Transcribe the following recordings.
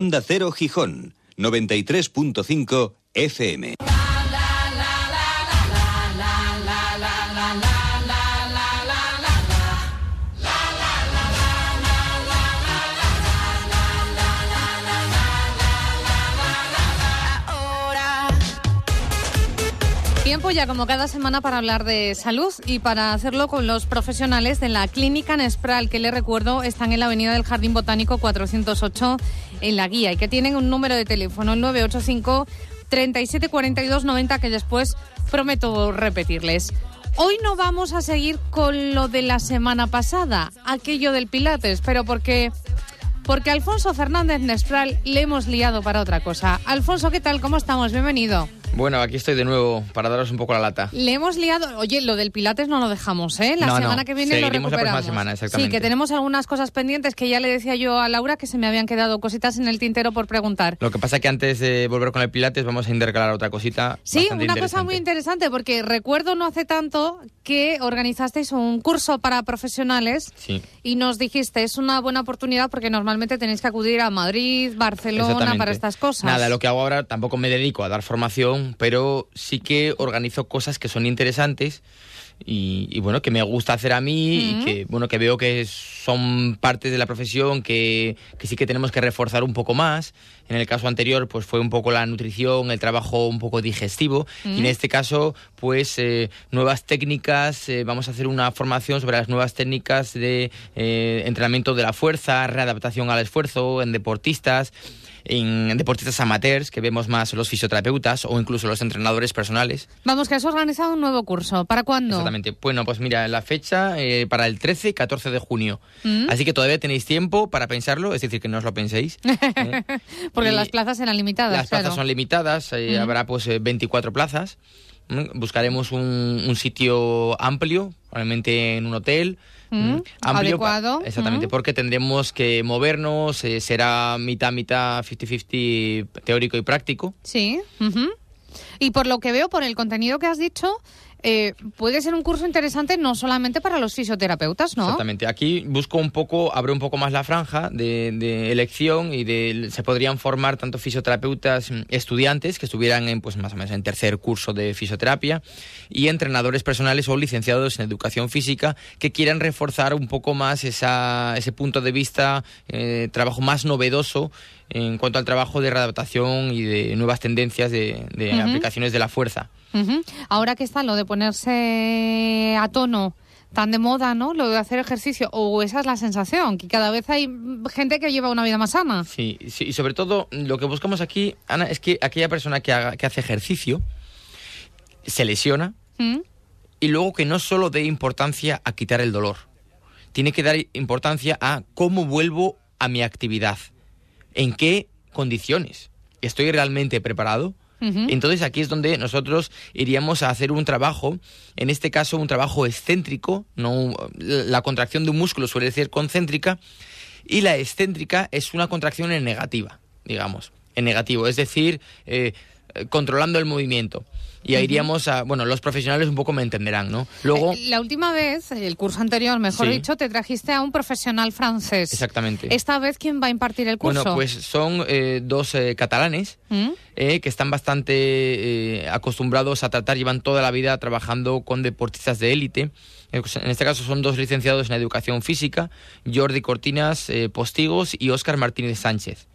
Onda Cero Gijón, 93.5 FM. Tiempo ya como cada semana para hablar de salud y para hacerlo con los profesionales de la Clínica Nespral, que le recuerdo están en la Avenida del Jardín Botánico 408 en la guía y que tienen un número de teléfono, el 985 37 42 90, que después prometo repetirles. Hoy no vamos a seguir con lo de la semana pasada, aquello del Pilates, pero porque porque Alfonso Fernández Nespral le hemos liado para otra cosa. Alfonso, ¿qué tal? ¿Cómo estamos? Bienvenido. Bueno, aquí estoy de nuevo para daros un poco la lata. Le hemos liado. Oye, lo del Pilates no lo dejamos, ¿eh? La No, no. semana que viene lo Seguiremos la recuperamos. próxima semana, exactamente. Sí, que tenemos algunas cosas pendientes que ya le decía yo a Laura que se me habían quedado cositas en el tintero por preguntar. Lo que pasa es que antes de volver con el Pilates vamos a intercalar otra cosita. Sí, una cosa muy interesante. porque recuerdo no hace tanto que organizasteis un curso para profesionales Sí. y nos dijiste es una buena oportunidad porque normalmente tenéis que acudir a Madrid, Barcelona para estas cosas. Nada, lo que hago ahora tampoco me dedico a dar formación, pero sí que organizo cosas que son interesantes y, y, bueno, que me gusta hacer a mí Ujú. y que bueno, que veo que son partes de la profesión que, que sí que tenemos que reforzar un poco más. En el caso anterior, pues fue un poco la nutrición, el trabajo un poco digestivo. Y en este caso, pues eh, nuevas técnicas, eh, vamos a hacer una formación sobre las nuevas técnicas de eh, entrenamiento de la fuerza, readaptación al esfuerzo en deportistas en deportistas amateurs, que vemos más los fisioterapeutas o incluso los entrenadores personales. Vamos, que has organizado un nuevo curso. ¿Para cuándo? Exactamente. Bueno, pues mira, la fecha eh, para el 13 y 14 de junio. Mm. Así que todavía tenéis tiempo para pensarlo, es decir, que no os lo penséis. ¿eh? Porque Y las plazas eran limitadas. Las plazas claro. son limitadas, eh, Mm. habrá pues eh, 24 plazas. Mm, Buscaremos un, un sitio amplio, probablemente en un hotel. Mm, mm, amplio adecuado, Exactamente, mm. porque tendremos que movernos, eh, será mitad, mitad, 50-50 teórico y práctico. Sí. Y por lo que veo, por el contenido que has dicho, eh, puede ser un curso interesante no solamente para los fisioterapeutas, ¿no? Exactamente. Aquí busco un poco, abro un poco más la franja de, de elección y de, se podrían formar tanto fisioterapeutas mm, estudiantes que estuvieran en, pues más o menos en tercer curso de fisioterapia y entrenadores personales o licenciados en educación física que quieran reforzar un poco más esa, ese punto de vista, eh, trabajo más novedoso en cuanto al trabajo de readaptación y de nuevas tendencias de, de aplicaciones de la fuerza. Ahora que está lo de ponerse a tono tan de moda, ¿no? Lo de hacer ejercicio, o esa es la sensación, que cada vez hay gente que lleva una vida más sana. Sí, sí, y sobre todo lo que buscamos aquí, Ana, es que aquella persona que, haga, que hace ejercicio se lesiona ¿Mm? y luego que no solo dé importancia a quitar el dolor, tiene que dar importancia a cómo vuelvo a mi actividad, en qué condiciones, estoy realmente preparado. Entonces aquí es donde nosotros iríamos a hacer un trabajo, en este caso un trabajo excéntrico, no la contracción de un músculo suele ser concéntrica y la excéntrica es una contracción en negativa, digamos, en negativo, es decir, eh, controlando el movimiento. Y ahí iríamos a, bueno, los profesionales un poco me entenderán, ¿no? Luego, Eh, La última vez, el curso anterior, mejor Sí. dicho, te trajiste a un profesional francés. exactamente. Esta vez, ¿quién va a impartir el curso? Bueno, pues son eh, dos eh, catalanes ¿Mm? eh, que están bastante acostumbrados a tratar, llevan toda la vida trabajando con deportistas de élite. Pues, En este caso son dos licenciados en educación física, Jordi Cortinas Postigos y Óscar Martínez Sánchez.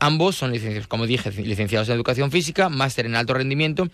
Ambos son licenciados, como dije, licenciados en educación física, máster en alto rendimiento.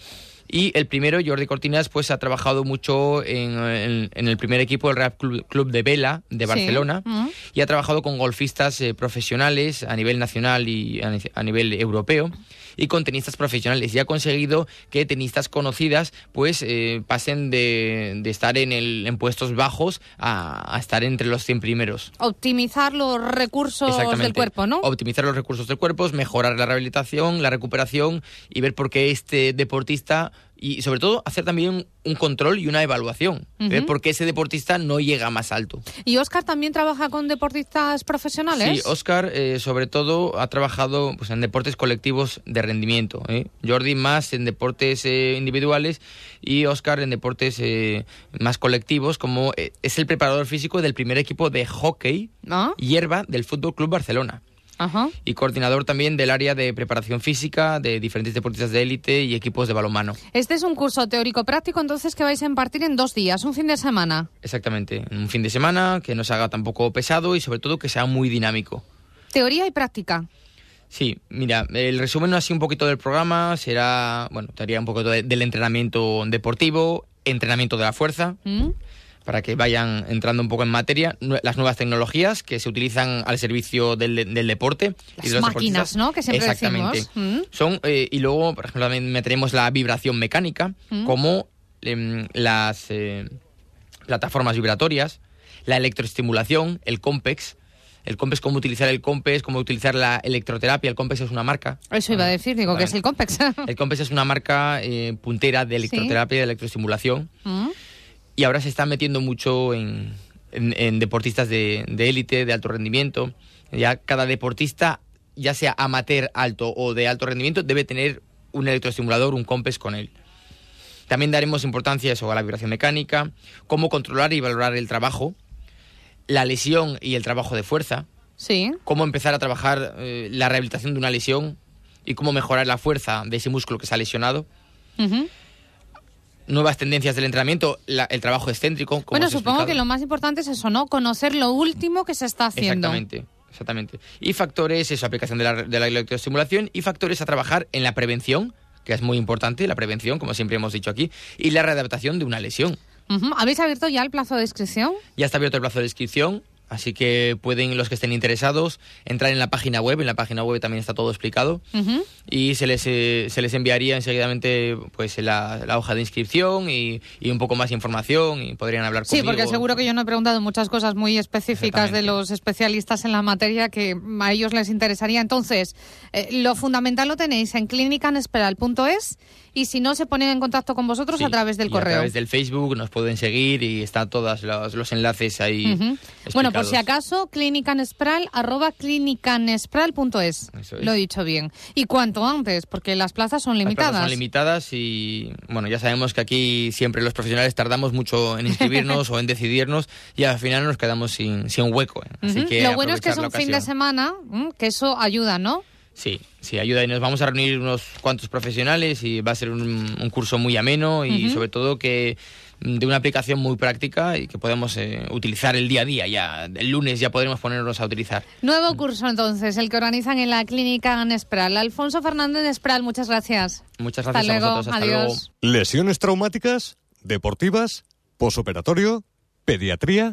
Y el primero, Jordi Cortinas, pues ha trabajado mucho en, en- en el primer equipo del Real Club, Club de Vela de Sí. Barcelona Mm. y ha trabajado con golfistas eh, profesionales a nivel nacional y a nivel europeo y con tenistas profesionales y ha conseguido que tenistas conocidas pues eh, pasen de, de estar en, el, en puestos bajos a, a estar entre los 100 primeros. Optimizar los recursos del cuerpo, ¿no? Optimizar los recursos del cuerpo, mejorar la rehabilitación, la recuperación y ver por qué este deportista y sobre todo hacer también un control y una evaluación, ver Ujú. por qué ese deportista no llega más alto. ¿Y Oscar también trabaja con deportistas profesionales? Sí, Oscar eh, sobre todo ha trabajado pues, en deportes colectivos de rendimiento. ¿eh? Jordi más en deportes eh, individuales y Oscar en deportes eh, más colectivos, como eh, es el preparador físico del primer equipo de hockey ¿No? hierba del Fútbol Club Barcelona. Ajá. y coordinador también del área de preparación física de diferentes deportistas de élite y equipos de balonmano. Este es un curso teórico-práctico, entonces, que vais a impartir en dos días, un fin de semana. Exactamente, en un fin de semana que no se haga tampoco pesado y sobre todo que sea muy dinámico. Teoría y práctica. Sí, mira, el resumen así un poquito del programa será, bueno, te haría un poco de- del entrenamiento deportivo, entrenamiento de la fuerza, ¿Mm? Para que vayan entrando un poco en materia, las nuevas tecnologías que se utilizan al servicio del, del deporte. Las y de los máquinas. ¿no? Que siempre Exactamente. decimos. ¿Mm? Son, eh, y luego, por ejemplo, también meteremos la vibración mecánica, Mm. como em, las eh, plataformas vibratorias, la electroestimulación, el COMPEX. El COMPEX, cómo utilizar el COMPEX, cómo utilizar la electroterapia. El COMPEX es una marca. Eso iba a decir, digo, que es el Compex. El COMPEX es una marca eh, puntera de electroterapia y de electroestimulación. ¿Mm? Y ahora se está metiendo mucho en, en- en deportistas de élite, de, alto rendimiento. Ya cada deportista, ya sea amateur alto o de alto rendimiento, debe tener un electroestimulador, un COMPEX con él. También daremos importancia a eso, a la vibración mecánica, cómo controlar y valorar el trabajo, la lesión y el trabajo de fuerza, Sí. cómo empezar a trabajar eh, la rehabilitación de una lesión y cómo mejorar la fuerza de ese músculo que se ha lesionado. Ujú. Nuevas tendencias del entrenamiento, la- el trabajo excéntrico. como Bueno, supongo explicado. que lo más importante es eso, ¿no? Conocer lo último que se está haciendo. Exactamente, exactamente. Y factores, eso, aplicación de la, de la electroestimulación y factores a trabajar en la prevención, que es muy importante, la prevención, como siempre hemos dicho aquí, y la readaptación de una lesión. ¿Habéis abierto ya el plazo de inscripción? Ya está abierto el plazo de inscripción, así que pueden los que estén interesados entrar en la página web, en la página web también está todo explicado, Ujú. y se les, eh, se les enviaría enseguidamente pues, la, la hoja de inscripción y, y un poco más de información y podrían hablar Sí, conmigo. porque seguro que yo no he preguntado muchas cosas muy específicas de los especialistas en la materia que a ellos les interesaría. Entonces, eh, lo fundamental lo tenéis en clínicanesperal.es y si no, se ponen en contacto con vosotros Sí, a través del y correo. A través del Facebook nos pueden seguir y están todos los, los enlaces ahí. Ujú. Bueno, por si acaso, clínicanespral, arroba es. Lo he dicho bien. Y cuanto antes, porque las plazas son Las plazas limitadas. son limitadas y bueno, ya sabemos que aquí siempre los profesionales tardamos mucho en inscribirnos o en decidirnos y al final nos quedamos sin, sin hueco. ¿eh? Así Ujú. que Lo bueno es que es un fin de semana, que eso ayuda, ¿no? Sí, sí, ayuda y nos vamos a reunir unos cuantos profesionales y va a ser un, un curso muy ameno y sobre todo que mm, de una aplicación muy práctica y que podemos eh, utilizar el día a día ya. El lunes ya podremos ponernos a utilizar. Nuevo curso entonces, el que organizan en la clínica Nespral. Alfonso Fernández Nespral, muchas gracias. Muchas Hasta gracias luego, a vosotros. Hasta adiós. luego. ¿Lesiones traumáticas? ¿Deportivas? ¿Posoperatorio? ¿Pediatría?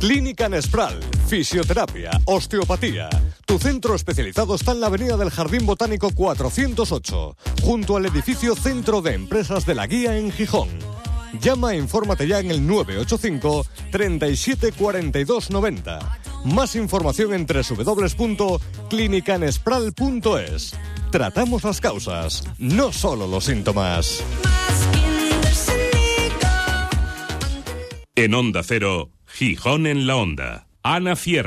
Clínica Nespral, fisioterapia, osteopatía. Tu centro especializado está en la avenida del Jardín Botánico 408, junto al edificio Centro de Empresas de la Guía en Gijón. Llama e infórmate ya en el 985 37 42 90. Más información en www.clinicanespral.es. Tratamos las causas, no solo los síntomas. En Onda Cero, Gijón en la Onda. Ana Fierro.